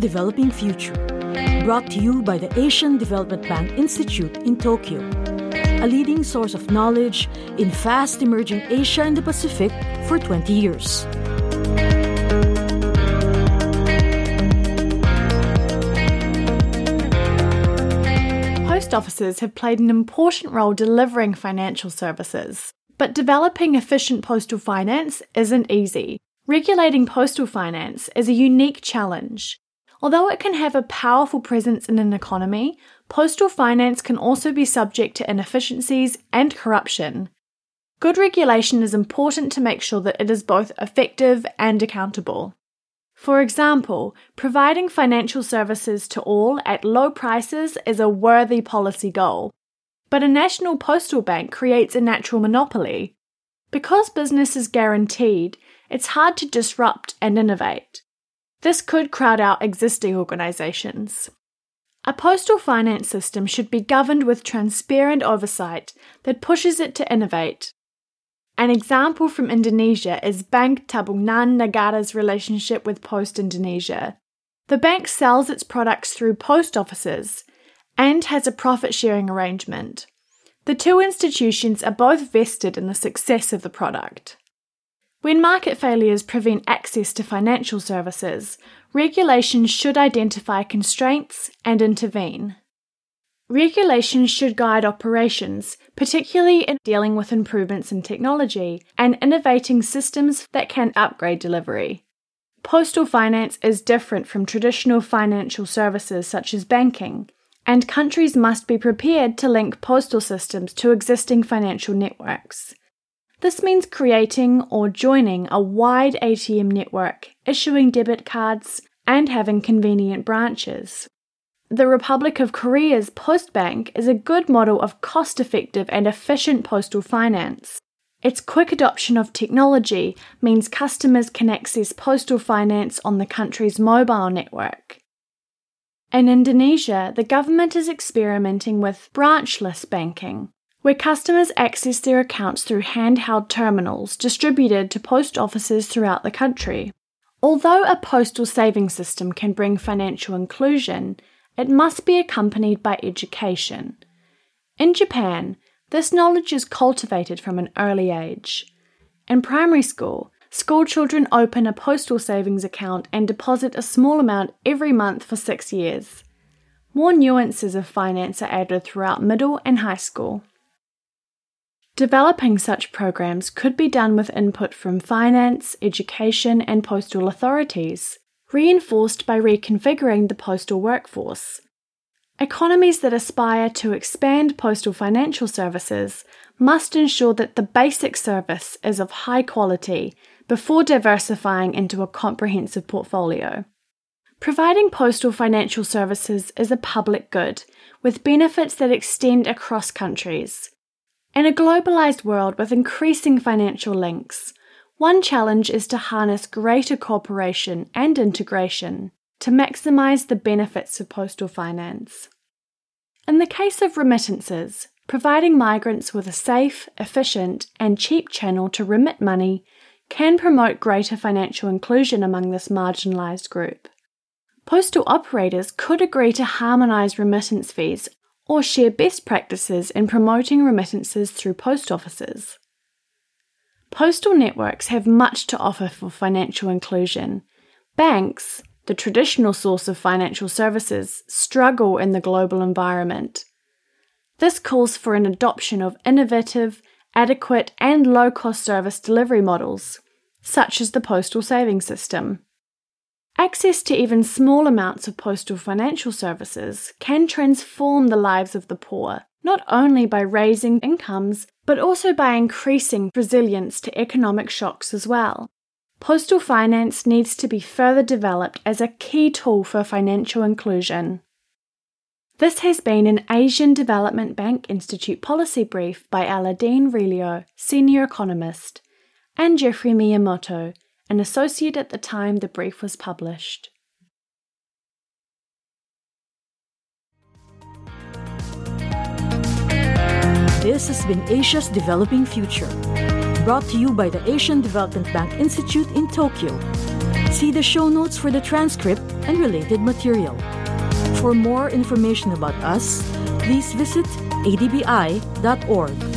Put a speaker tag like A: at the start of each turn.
A: Developing Future. Brought to you by the Asian Development Bank Institute in Tokyo, a leading source of knowledge in fast emerging Asia and the Pacific for 20 years.
B: Post offices have played an important role delivering financial services. But developing efficient postal finance isn't easy. Regulating postal finance is a unique challenge. Although it can have a powerful presence in an economy, postal finance can also be subject to inefficiencies and corruption. Good regulation is important to make sure that it is both effective and accountable. For example, providing financial services to all at low prices is a worthy policy goal. But a national postal bank creates a natural monopoly. Because business is guaranteed, it's hard to disrupt and innovate. This could crowd out existing organisations. A postal finance system should be governed with transparent oversight that pushes it to innovate. An example from Indonesia is Bank Tabungan Negara's relationship with Post Indonesia. The bank sells its products through post offices and has a profit sharing arrangement. The two institutions are both vested in the success of the product. When market failures prevent access to financial services, regulation should identify constraints and intervene. Regulation should guide operations, particularly in dealing with improvements in technology and innovating systems that can upgrade delivery. Postal finance is different from traditional financial services such as banking, and countries must be prepared to link postal systems to existing financial networks. This means creating or joining a wide ATM network, issuing debit cards, and having convenient branches. The Republic of Korea's Postbank is a good model of cost effective and efficient postal finance. Its quick adoption of technology means customers can access postal finance on the country's mobile network. In Indonesia, the government is experimenting with branchless banking, where customers access their accounts through handheld terminals distributed to post offices throughout the country. Although a postal saving system can bring financial inclusion, it must be accompanied by education. In Japan, this knowledge is cultivated from an early age. In primary school, School children open a postal savings account and deposit a small amount every month for six years. More nuances of finance are added throughout middle and high school. Developing such programs could be done with input from finance, education, and postal authorities, reinforced by reconfiguring the postal workforce. Economies that aspire to expand postal financial services must ensure that the basic service is of high quality before diversifying into a comprehensive portfolio. Providing postal financial services is a public good, with benefits that extend across countries. In a globalized world with increasing financial links, one challenge is to harness greater cooperation and integration to maximize the benefits of postal finance. In the case of remittances, providing migrants with a safe, efficient, and cheap channel to remit money can promote greater financial inclusion among this marginalised group. Postal operators could agree to harmonise remittance fees or share best practices in promoting remittances through post offices. Postal networks have much to offer for financial inclusion. Banks, the traditional source of financial services, struggle in the global environment. This calls for an adoption of innovative, adequate and low cost service delivery models, such as the postal savings system. Access to even small amounts of postal financial services can transform the lives of the poor, not only by raising incomes, but also by increasing resilience to economic shocks as well. Postal finance needs to be further developed as a key tool for financial inclusion. This has been an Asian Development Bank Institute policy brief by Aladdin Rillo, Senior Economist, and Jeffrey Miyamoto, an associate at the time the brief was published.
A: This has been Asia's Developing Future, brought to you by the Asian Development Bank Institute in Tokyo See the show notes for the transcript and related material. For more information about us, please visit adbi.org.